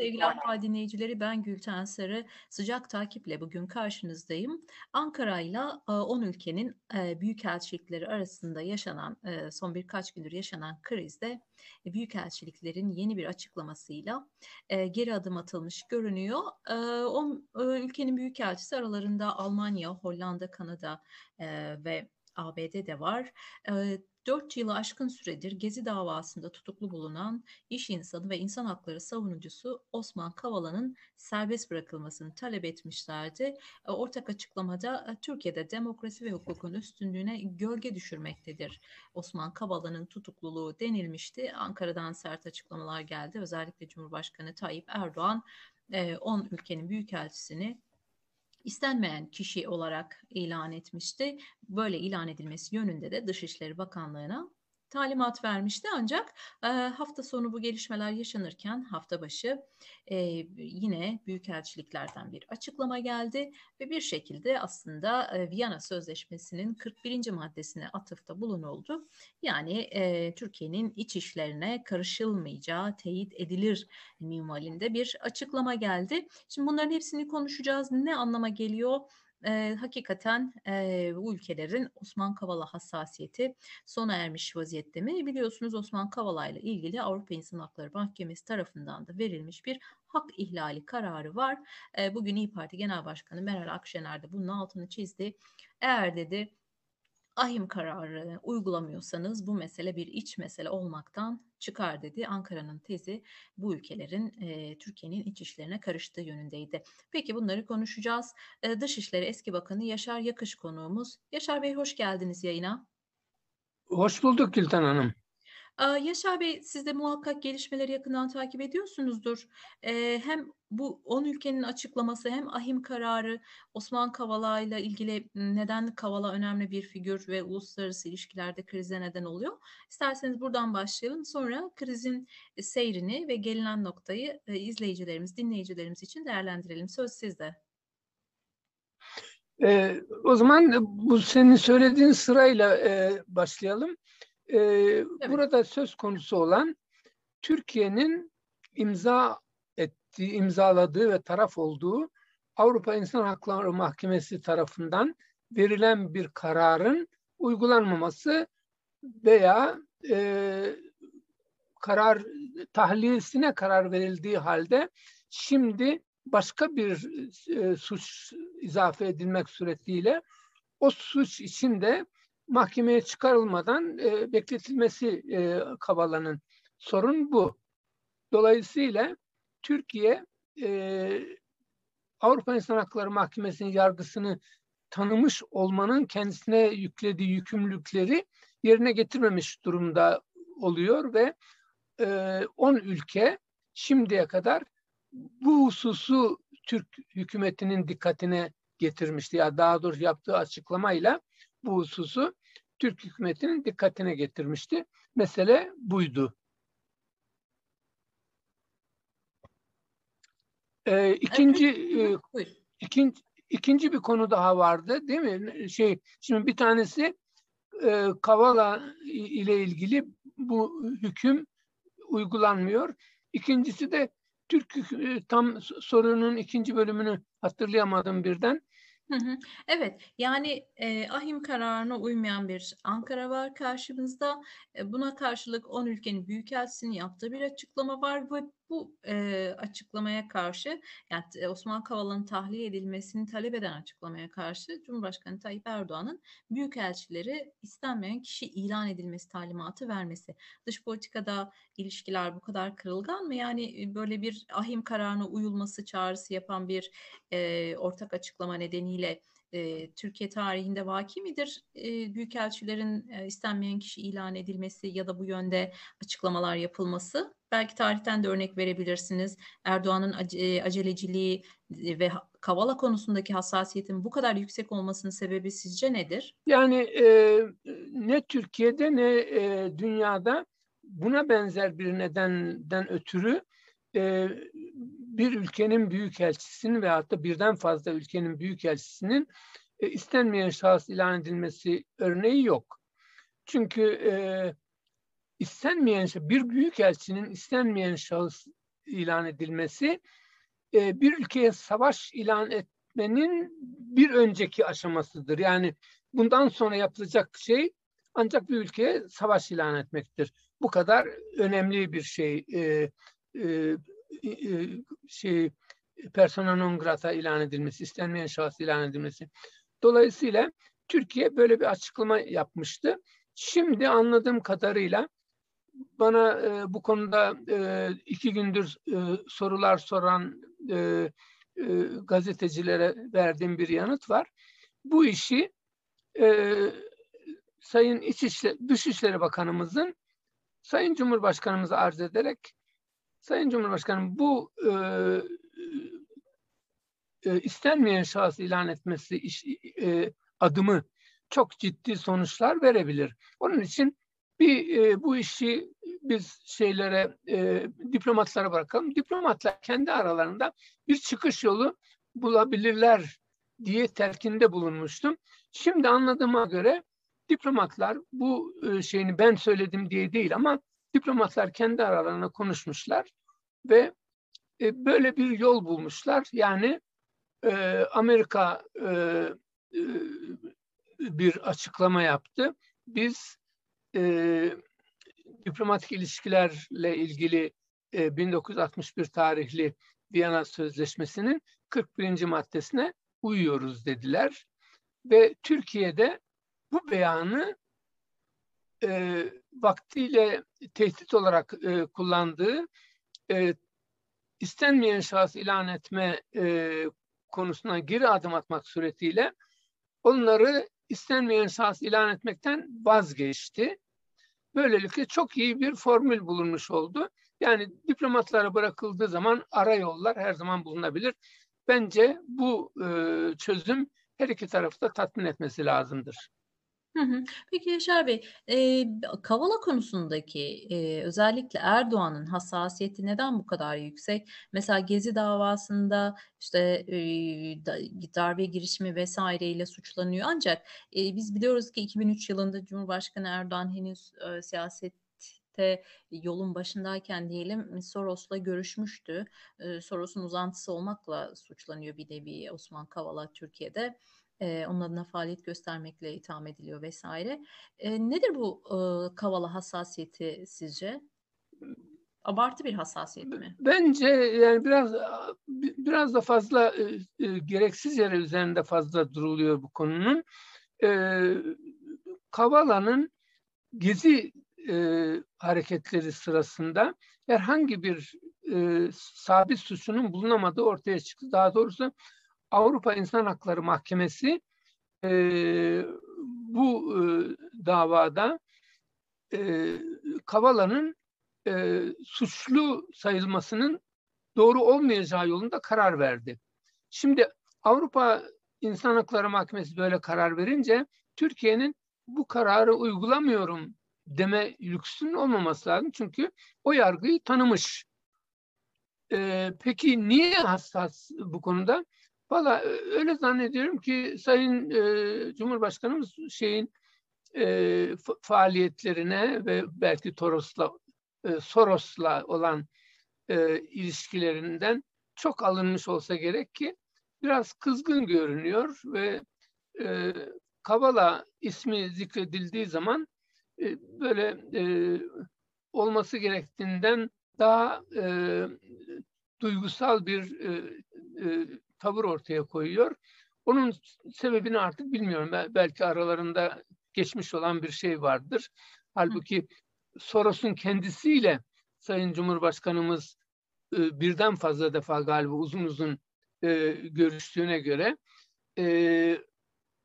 Sevgili Ahval dinleyicileri ben Gülten Sarı. Sıcak takiple bugün karşınızdayım. Ankara ile 10 ülkenin e, büyükelçilikleri arasında yaşanan e, son birkaç gündür yaşanan krizde e, büyükelçiliklerin yeni bir açıklamasıyla geri adım atılmış görünüyor. 10 ülkenin büyükelçisi aralarında Almanya, Hollanda, Kanada ve ABD de var. 4 yılı aşkın süredir Gezi davasında tutuklu bulunan iş insanı ve insan hakları savunucusu Osman Kavala'nın serbest bırakılmasını talep etmişlerdi. E, ortak açıklamada e, Türkiye'de demokrasi ve hukukun üstünlüğüne gölge düşürmektedir. Osman Kavala'nın tutukluluğu denilmişti. Ankara'dan sert açıklamalar geldi. Özellikle Cumhurbaşkanı Tayyip Erdoğan 10 e, ülkenin büyükelçisini istenmeyen kişi olarak ilan etmişti. Böyle ilan edilmesi yönünde de Dışişleri Bakanlığı'na talimat vermişti ancak e, hafta sonu bu gelişmeler yaşanırken hafta başı e, yine büyükelçiliklerden bir açıklama geldi ve bir şekilde aslında e, Viyana Sözleşmesi'nin 41. maddesine atıfta bulunuldu. Yani e, Türkiye'nin iç işlerine karışılmayacağı teyit edilir minvalinde bir açıklama geldi. Şimdi bunların hepsini konuşacağız. Ne anlama geliyor? E, hakikaten e, bu ülkelerin Osman Kavala hassasiyeti sona ermiş vaziyette mi? Biliyorsunuz Osman Kavala ile ilgili Avrupa İnsan Hakları Mahkemesi tarafından da verilmiş bir hak ihlali kararı var. E, bugün İyi Parti Genel Başkanı Meral Akşener de bunun altını çizdi. Eğer dedi ahim kararı uygulamıyorsanız bu mesele bir iç mesele olmaktan çıkar dedi. Ankara'nın tezi bu ülkelerin e, Türkiye'nin iç işlerine karıştığı yönündeydi. Peki bunları konuşacağız. E, Dışişleri Eski Bakanı Yaşar Yakış konuğumuz. Yaşar Bey hoş geldiniz yayına. Hoş bulduk Gülten Hanım. Yaşar Bey siz de muhakkak gelişmeleri yakından takip ediyorsunuzdur. Hem bu 10 ülkenin açıklaması hem ahim kararı Osman Kavala ile ilgili neden Kavala önemli bir figür ve uluslararası ilişkilerde krize neden oluyor. İsterseniz buradan başlayalım. Sonra krizin seyrini ve gelinen noktayı izleyicilerimiz, dinleyicilerimiz için değerlendirelim. Söz sizde. Ee, o zaman bu senin söylediğin sırayla e, başlayalım. Ee, evet. Burada söz konusu olan Türkiye'nin imza ettiği, imzaladığı ve taraf olduğu Avrupa İnsan Hakları Mahkemesi tarafından verilen bir kararın uygulanmaması veya e, karar tahliyesine karar verildiği halde şimdi başka bir e, suç izafe edilmek suretiyle o suç içinde mahkemeye çıkarılmadan e, bekletilmesi e, Kavala'nın sorun bu. Dolayısıyla Türkiye e, Avrupa İnsan Hakları Mahkemesi'nin yargısını tanımış olmanın kendisine yüklediği yükümlülükleri yerine getirmemiş durumda oluyor ve 10 e, ülke şimdiye kadar bu hususu Türk hükümetinin dikkatine getirmişti. Ya daha doğrusu yaptığı açıklamayla bu hususu Türk hükümetinin dikkatine getirmişti. Mesele buydu. Ee, ikinci e, ikinci ikinci bir konu daha vardı değil mi? Şey şimdi bir tanesi e, Kavala ile ilgili bu hüküm uygulanmıyor. İkincisi de Türk tam sorunun ikinci bölümünü hatırlayamadım birden. Hı hı. Evet, yani e, ahim kararına uymayan bir Ankara var karşımızda. E, buna karşılık 10 ülkenin büyükelçisinin yaptığı bir açıklama var ve bu e, açıklamaya karşı yani Osman Kavala'nın tahliye edilmesini talep eden açıklamaya karşı Cumhurbaşkanı Tayyip Erdoğan'ın büyükelçileri istenmeyen kişi ilan edilmesi talimatı vermesi. Dış politikada ilişkiler bu kadar kırılgan mı? Yani böyle bir ahim kararına uyulması çağrısı yapan bir e, ortak açıklama nedeniyle e, Türkiye tarihinde vaki midir e, büyükelçilerin e, istenmeyen kişi ilan edilmesi ya da bu yönde açıklamalar yapılması? Belki tarihten de örnek verebilirsiniz. Erdoğan'ın ace, aceleciliği ve Kavala konusundaki hassasiyetin bu kadar yüksek olmasının sebebi sizce nedir? Yani e, ne Türkiye'de ne e, dünyada buna benzer bir nedenden ötürü e, bir ülkenin büyükelçisinin veyahut da birden fazla ülkenin büyükelçisinin e, istenmeyen şahıs ilan edilmesi örneği yok. Çünkü e, istenmeyen bir büyükelçinin istenmeyen şahıs ilan edilmesi e, bir ülkeye savaş ilan etmenin bir önceki aşamasıdır. Yani bundan sonra yapılacak şey ancak bir ülkeye savaş ilan etmektir. Bu kadar önemli bir şey. E, e, e, şey persona non grata ilan edilmesi, istenmeyen şahıs ilan edilmesi. Dolayısıyla Türkiye böyle bir açıklama yapmıştı. Şimdi anladığım kadarıyla bana e, bu konuda e, iki gündür e, sorular soran e, e, gazetecilere verdiğim bir yanıt var. Bu işi e, Sayın İçişleri, Dışişleri Bakanımızın Sayın Cumhurbaşkanımıza arz ederek Sayın Cumhurbaşkanım bu e, e, istenmeyen şahıs ilan etmesi iş, e, adımı çok ciddi sonuçlar verebilir. Onun için bir e, bu işi biz şeylere e, diplomatlara bırakalım. Diplomatlar kendi aralarında bir çıkış yolu bulabilirler diye telkinde bulunmuştum. Şimdi anladığıma göre diplomatlar bu e, şeyini ben söyledim diye değil ama diplomatlar kendi aralarında konuşmuşlar ve e, böyle bir yol bulmuşlar. Yani e, Amerika e, e, bir açıklama yaptı. Biz e, diplomatik ilişkilerle ilgili e, 1961 tarihli Viyana Sözleşmesi'nin 41. maddesine uyuyoruz dediler. Ve Türkiye'de bu beyanı e, vaktiyle tehdit olarak e, kullandığı e, istenmeyen şahıs ilan etme e, konusuna geri adım atmak suretiyle onları istenmeyen şahıs ilan etmekten vazgeçti. Böylelikle çok iyi bir formül bulunmuş oldu. Yani diplomatlara bırakıldığı zaman ara yollar her zaman bulunabilir. Bence bu e, çözüm her iki tarafı da tatmin etmesi lazımdır. Peki Yaşar Bey, eee, Kavala konusundaki, eee, özellikle Erdoğan'ın hassasiyeti neden bu kadar yüksek? Mesela Gezi davasında, işte, eee, da darbe girişimi vs.ile suçlanıyor ancak, eee, biz biliyoruz ki 2003 yılında Cumhurbaşkanı Erdoğan henüz, eee, siyasette yolun başındayken diyelim Soros'la görüşmüştü. Soros'un uzantısı olmakla suçlanıyor bir nevi Osman Kavala Türkiye'de e, onun adına faaliyet göstermekle itham ediliyor vesaire. E, nedir bu e, Kavala hassasiyeti sizce? Abartı bir hassasiyet mi? Bence yani biraz biraz da fazla e, e, gereksiz yere üzerinde fazla duruluyor bu konunun. E, Kavala'nın gezi e, hareketleri sırasında herhangi bir e, sabit suçunun bulunamadığı ortaya çıktı. Daha doğrusu Avrupa İnsan Hakları Mahkemesi e, bu e, davada e, Kavala'nın e, suçlu sayılmasının doğru olmayacağı yolunda karar verdi. Şimdi Avrupa İnsan Hakları Mahkemesi böyle karar verince Türkiye'nin bu kararı uygulamıyorum deme lüksünün olmaması lazım. Çünkü o yargıyı tanımış. Ee, peki niye hassas bu konuda? Valla öyle zannediyorum ki Sayın e, Cumhurbaşkanımız şeyin e, faaliyetlerine ve belki Toros'la e, Soros'la olan e, ilişkilerinden çok alınmış olsa gerek ki biraz kızgın görünüyor ve e, Kavala ismi zikredildiği zaman e, böyle e, olması gerektiğinden daha e, duygusal bir e, e, tavır ortaya koyuyor. Onun sebebini artık bilmiyorum. Belki aralarında geçmiş olan bir şey vardır. Halbuki Soros'un kendisiyle Sayın Cumhurbaşkanımız e, birden fazla defa galiba uzun uzun e, görüştüğüne göre e,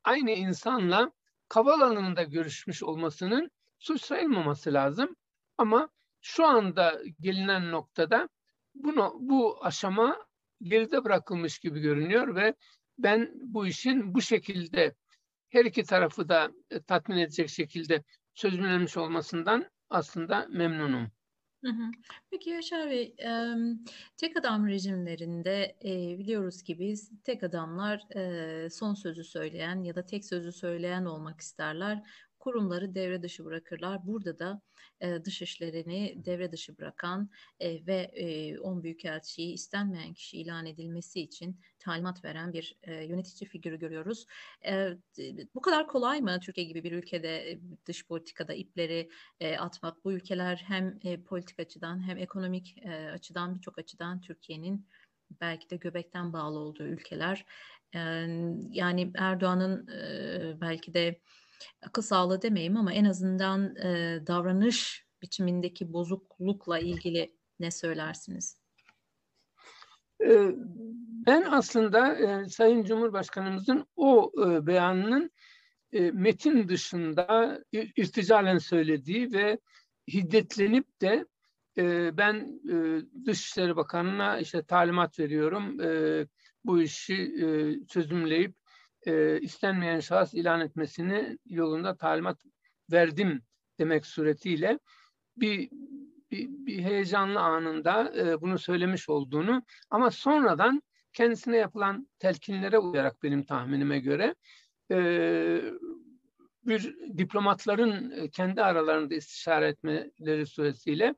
aynı insanla Kavala'nın da görüşmüş olmasının suç sayılmaması lazım. Ama şu anda gelinen noktada bunu, bu aşama geride bırakılmış gibi görünüyor ve ben bu işin bu şekilde her iki tarafı da e, tatmin edecek şekilde çözümlenmiş olmasından aslında memnunum. Peki Yaşar Bey, tek adam rejimlerinde biliyoruz ki biz tek adamlar son sözü söyleyen ya da tek sözü söyleyen olmak isterler kurumları devre dışı bırakırlar. Burada da e, dış işlerini devre dışı bırakan e, ve e, 10 büyükelçiyi istenmeyen kişi ilan edilmesi için talimat veren bir e, yönetici figürü görüyoruz. E, bu kadar kolay mı Türkiye gibi bir ülkede dış politikada ipleri atmak? Bu ülkeler hem politik açıdan hem ekonomik açıdan birçok açıdan Türkiye'nin belki de göbekten bağlı olduğu ülkeler. Yani Erdoğan'ın belki de akıl sağlığı demeyeyim ama en azından e, davranış biçimindeki bozuklukla ilgili ne söylersiniz? Ben aslında e, Sayın Cumhurbaşkanımızın o e, beyanının e, metin dışında irticalen söylediği ve hiddetlenip de e, ben e, Dışişleri Bakanı'na işte talimat veriyorum e, bu işi e, çözümleyip e, istenmeyen şahıs ilan etmesini yolunda talimat verdim demek suretiyle bir bir, bir heyecanlı anında e, bunu söylemiş olduğunu ama sonradan kendisine yapılan telkinlere uyarak benim tahminime göre e, bir diplomatların kendi aralarında istişare etmeleri suretiyle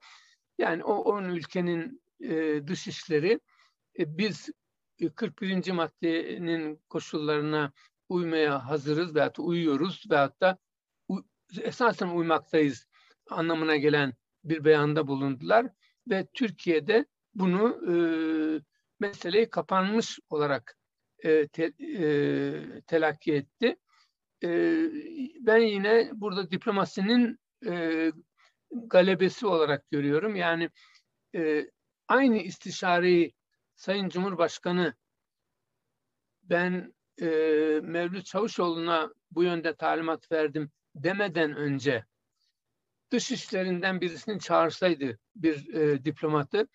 yani o on ülkenin e, dışişleri e, biz 41. maddenin koşullarına uymaya hazırız veyahut da uyuyoruz veyahut da esasen uymaktayız anlamına gelen bir beyanda bulundular ve Türkiye'de bunu e, meseleyi kapanmış olarak e, te, e, telakki etti. E, ben yine burada diplomasinin e, galebesi olarak görüyorum. Yani e, aynı istişareyi Sayın Cumhurbaşkanı ben e, Mevlüt Çavuşoğlu'na bu yönde talimat verdim demeden önce dış işlerinden birisini çağırsaydı bir e, diplomatı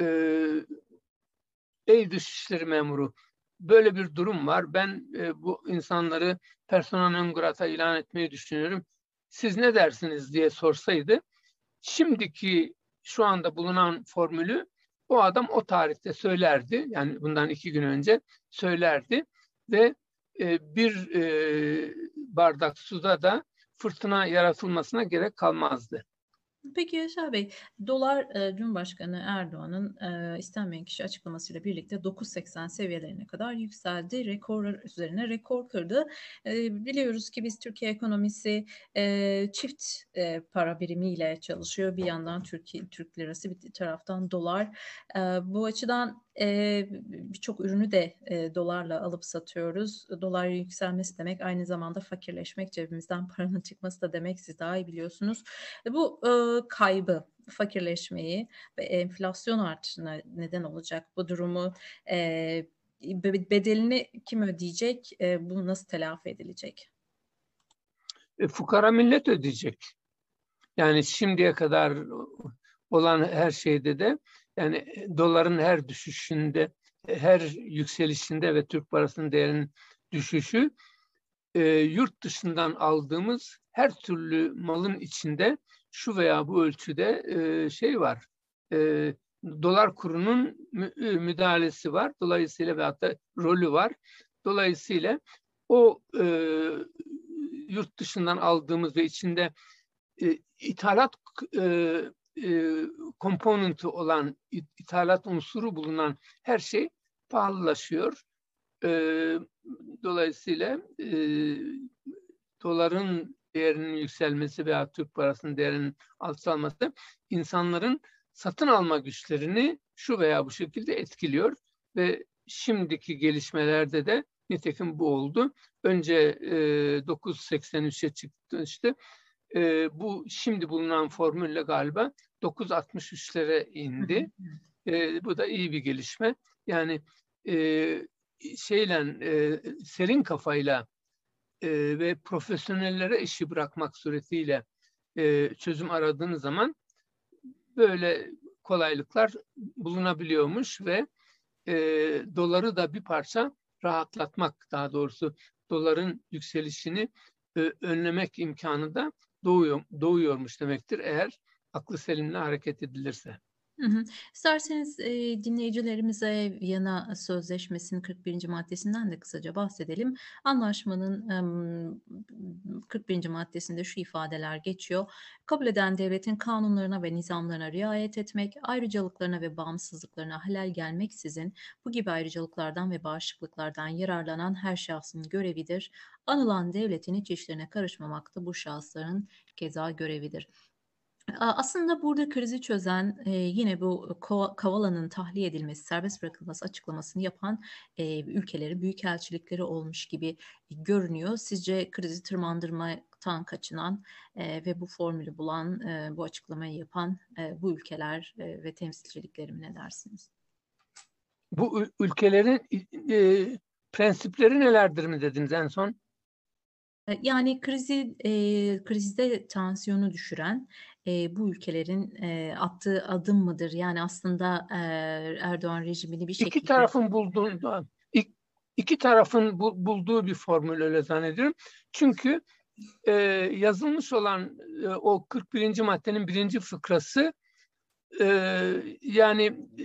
e, ey dışişleri memuru böyle bir durum var. Ben e, bu insanları persona non ilan etmeyi düşünüyorum. Siz ne dersiniz diye sorsaydı şimdiki şu anda bulunan formülü o adam o tarihte söylerdi. Yani bundan iki gün önce söylerdi ve e, bir e, bardak suda da fırtına yaratılmasına gerek kalmazdı. Peki Yaşar Bey, dolar e, Cumhurbaşkanı Erdoğan'ın e, istenmeyen kişi açıklamasıyla birlikte 9.80 seviyelerine kadar yükseldi. Rekor üzerine rekor kırdı. E, biliyoruz ki biz Türkiye ekonomisi e, çift para birimiyle çalışıyor. Bir yandan Türkiye Türk lirası bir taraftan dolar. Bu açıdan e, birçok ürünü de e, dolarla alıp satıyoruz. Dolar yükselmesi demek aynı zamanda fakirleşmek, cebimizden paranın çıkması da demek siz daha iyi biliyorsunuz. E, bu e, kaybı, fakirleşmeyi ve enflasyon artışına neden olacak bu durumu e, bedelini kim ödeyecek? E, bu nasıl telafi edilecek? E, fukara millet ödeyecek. Yani şimdiye kadar olan her şeyde de yani e, doların her düşüşünde, her yükselişinde ve Türk parasının değerinin düşüşü e, yurt dışından aldığımız her türlü malın içinde şu veya bu ölçüde e, şey var. E, dolar kurunun e, müdahalesi var. Dolayısıyla veyahut da rolü var. Dolayısıyla o e, yurt dışından aldığımız ve içinde e, ithalat e, e, komponenti olan ithalat unsuru bulunan her şey pahalılaşıyor. E, dolayısıyla e, doların değerinin yükselmesi veya Türk parasının değerinin alçalması insanların satın alma güçlerini şu veya bu şekilde etkiliyor ve şimdiki gelişmelerde de nitekim bu oldu. Önce e, 9.83'e çıktı işte. E, bu şimdi bulunan formülle galiba 9.63'lere indi. E, bu da iyi bir gelişme. Yani e, şeyle e, serin kafayla e, ve profesyonellere işi bırakmak suretiyle e, çözüm aradığınız zaman böyle kolaylıklar bulunabiliyormuş ve e, doları da bir parça rahatlatmak daha doğrusu doların yükselişini e, önlemek imkanı da doğuyor, doğuyormuş demektir. Eğer aklı selimle hareket edilirse. Hı hı. İsterseniz e, dinleyicilerimize Viyana Sözleşmesi'nin 41. maddesinden de kısaca bahsedelim. Anlaşmanın e, 41. maddesinde şu ifadeler geçiyor. Kabul eden devletin kanunlarına ve nizamlarına riayet etmek, ayrıcalıklarına ve bağımsızlıklarına halel gelmeksizin bu gibi ayrıcalıklardan ve bağışıklıklardan yararlanan her şahsın görevidir. Anılan devletin iç işlerine karışmamak da bu şahısların keza görevidir. Aslında burada krizi çözen yine bu Kavala'nın tahliye edilmesi, serbest bırakılması açıklamasını yapan e, ülkeleri, büyükelçilikleri olmuş gibi görünüyor. Sizce krizi tırmandırmaktan kaçınan ve bu formülü bulan, bu açıklamayı yapan bu ülkeler ve temsilcilikleri mi ne dersiniz? Bu ülkelerin prensipleri nelerdir mi dediniz en son? Yani krizi e, krizde tansiyonu düşüren e, bu ülkelerin e, attığı adım mıdır? Yani aslında e, Erdoğan rejimini bir şekilde... İki tarafın bulduğunda, iki tarafın bu, bulduğu bir formül öyle zannediyorum. Çünkü e, yazılmış olan e, o 41. maddenin birinci fıkrası e, yani e,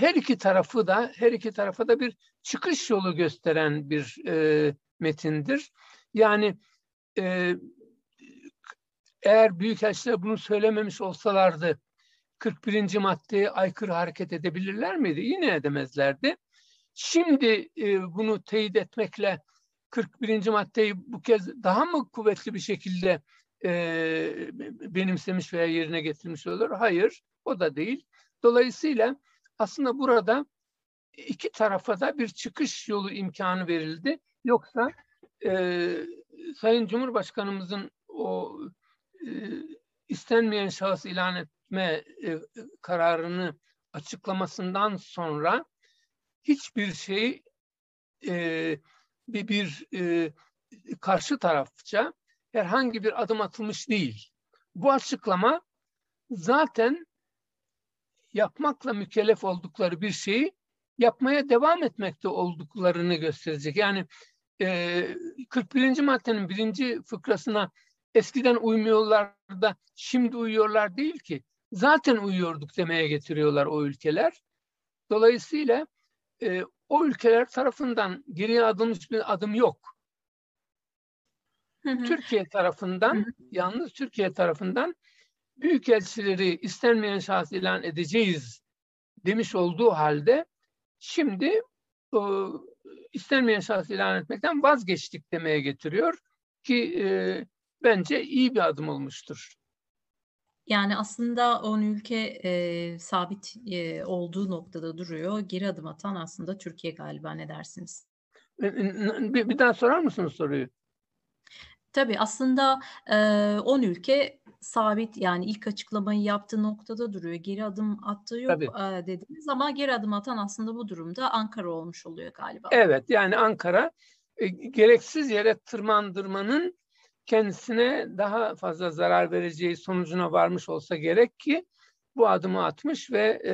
her iki tarafı da her iki tarafa da bir çıkış yolu gösteren bir e, metindir. Yani e, eğer büyükelçiler bunu söylememiş olsalardı 41. maddeye aykırı hareket edebilirler miydi? Yine edemezlerdi. Şimdi e, bunu teyit etmekle 41. maddeyi bu kez daha mı kuvvetli bir şekilde e, benimsemiş veya yerine getirmiş olur? Hayır, o da değil. Dolayısıyla aslında burada iki tarafa da bir çıkış yolu imkanı verildi. Yoksa e, Sayın Cumhurbaşkanımızın o e, istenmeyen şahıs ilan etme e, kararını açıklamasından sonra hiçbir şey e, bir, bir e, karşı tarafça herhangi bir adım atılmış değil. Bu açıklama zaten yapmakla mükellef oldukları bir şeyi yapmaya devam etmekte olduklarını gösterecek. Yani e, 41. maddenin birinci fıkrasına eskiden uymuyorlar da şimdi uyuyorlar değil ki. Zaten uyuyorduk demeye getiriyorlar o ülkeler. Dolayısıyla e, o ülkeler tarafından geriye adılmış bir adım yok. Türkiye tarafından, yalnız Türkiye tarafından büyükelçileri istenmeyen şahıs ilan edeceğiz demiş olduğu halde şimdi istenmeyen şahıs ilan etmekten vazgeçtik demeye getiriyor ki e, bence iyi bir adım olmuştur. Yani aslında 10 ülke e, sabit e, olduğu noktada duruyor. Geri adım atan aslında Türkiye galiba ne dersiniz? Bir, bir daha sorar mısınız soruyu? Tabii aslında e, 10 ülke sabit yani ilk açıklamayı yaptığı noktada duruyor. Geri adım attığı yok e, dediniz ama geri adım atan aslında bu durumda Ankara olmuş oluyor galiba. Evet yani Ankara e, gereksiz yere tırmandırmanın kendisine daha fazla zarar vereceği sonucuna varmış olsa gerek ki bu adımı atmış ve e,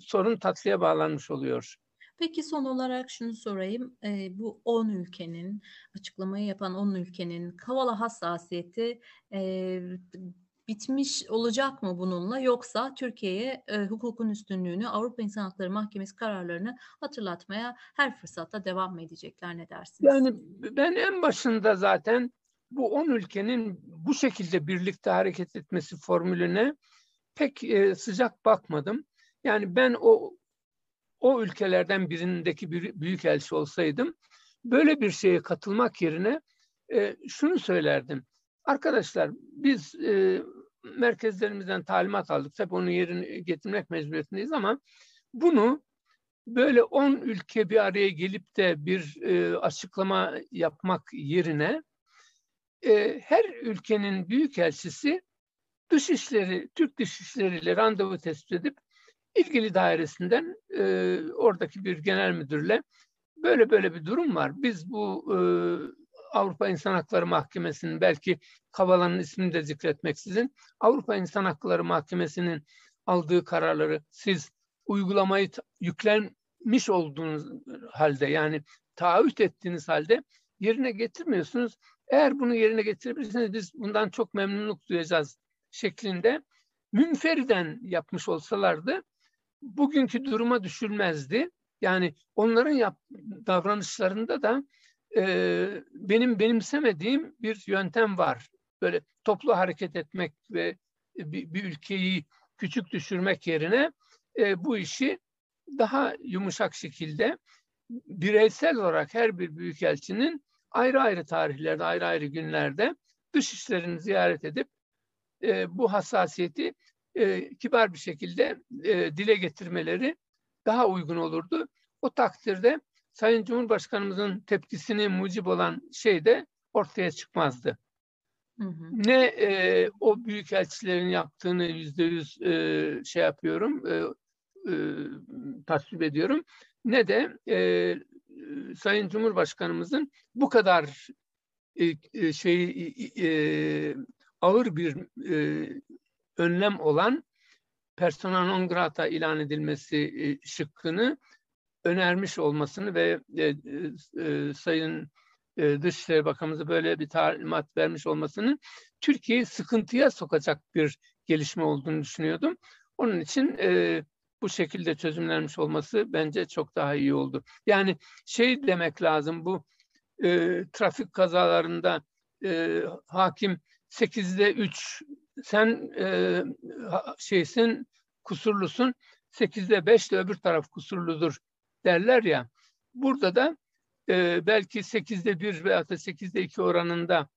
sorun tatlıya bağlanmış oluyor. Peki son olarak şunu sorayım. E, bu 10 ülkenin, açıklamayı yapan 10 ülkenin Kavala hassasiyeti e, bitmiş olacak mı bununla yoksa Türkiye'ye e, hukukun üstünlüğünü Avrupa İnsan Hakları Mahkemesi kararlarını hatırlatmaya her fırsatta devam mı edecekler ne dersiniz? Yani ben en başında zaten bu 10 ülkenin bu şekilde birlikte hareket etmesi formülüne pek e, sıcak bakmadım. Yani ben o o ülkelerden birindeki bir büyük elçi olsaydım böyle bir şeye katılmak yerine e, şunu söylerdim. Arkadaşlar biz e, merkezlerimizden talimat aldık. Tabii onun yerini getirmek mecburiyetindeyiz ama bunu böyle 10 ülke bir araya gelip de bir e, açıklama yapmak yerine e, her ülkenin büyükelçisi dışişleri, Türk dışişleriyle randevu tespit edip ilgili dairesinden e, oradaki bir genel müdürle böyle böyle bir durum var. Biz bu e, Avrupa İnsan Hakları Mahkemesi'nin belki Kavala'nın ismini de zikretmeksizin Avrupa İnsan Hakları Mahkemesi'nin aldığı kararları siz uygulamayı yüklenmiş olduğunuz halde yani taahhüt ettiğiniz halde yerine getirmiyorsunuz. Eğer bunu yerine getirebilirseniz biz bundan çok memnunluk duyacağız şeklinde münferiden yapmış olsalardı bugünkü duruma düşülmezdi. Yani onların yap, davranışlarında da e, benim benimsemediğim bir yöntem var. Böyle toplu hareket etmek ve bir, bir ülkeyi küçük düşürmek yerine e, bu işi daha yumuşak şekilde bireysel olarak her bir büyükelçinin ayrı ayrı tarihlerde, ayrı ayrı günlerde dış işlerini ziyaret edip e, bu hassasiyeti e, kibar bir şekilde e, dile getirmeleri daha uygun olurdu. O takdirde Sayın Cumhurbaşkanımızın tepkisini mucib olan şey de ortaya çıkmazdı. Hı hı. Ne e, o büyükelçilerin yaptığını yüzde yüz e, şey yapıyorum, e, e, tasvip ediyorum. Ne de e, Sayın Cumhurbaşkanımızın bu kadar e, şey e, ağır bir e, önlem olan persona non grata ilan edilmesi e, şıkkını önermiş olmasını ve e, e, Sayın e, Dışişleri Bakanımızı böyle bir talimat vermiş olmasının Türkiye'yi sıkıntıya sokacak bir gelişme olduğunu düşünüyordum. Onun için e, bu şekilde çözümlenmiş olması bence çok daha iyi oldu. Yani şey demek lazım bu e, trafik kazalarında e, hakim 8'de 3 sen e, şeysin kusurlusun 8'de 5 de öbür taraf kusurludur derler ya. Burada da e, belki 8'de 1 veya da 8'de 2 oranında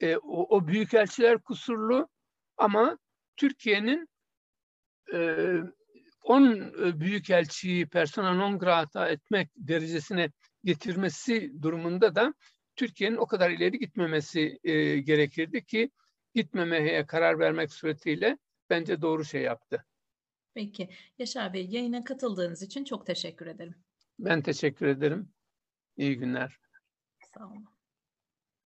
e, o, o büyükelçiler kusurlu ama Türkiye'nin e, 10 e, büyükelçiyi persona non grata etmek derecesine getirmesi durumunda da Türkiye'nin o kadar ileri gitmemesi e, gerekirdi ki gitmemeye karar vermek suretiyle bence doğru şey yaptı. Peki. Yaşar Bey yayına katıldığınız için çok teşekkür ederim. Ben teşekkür ederim. İyi günler. Sağ olun.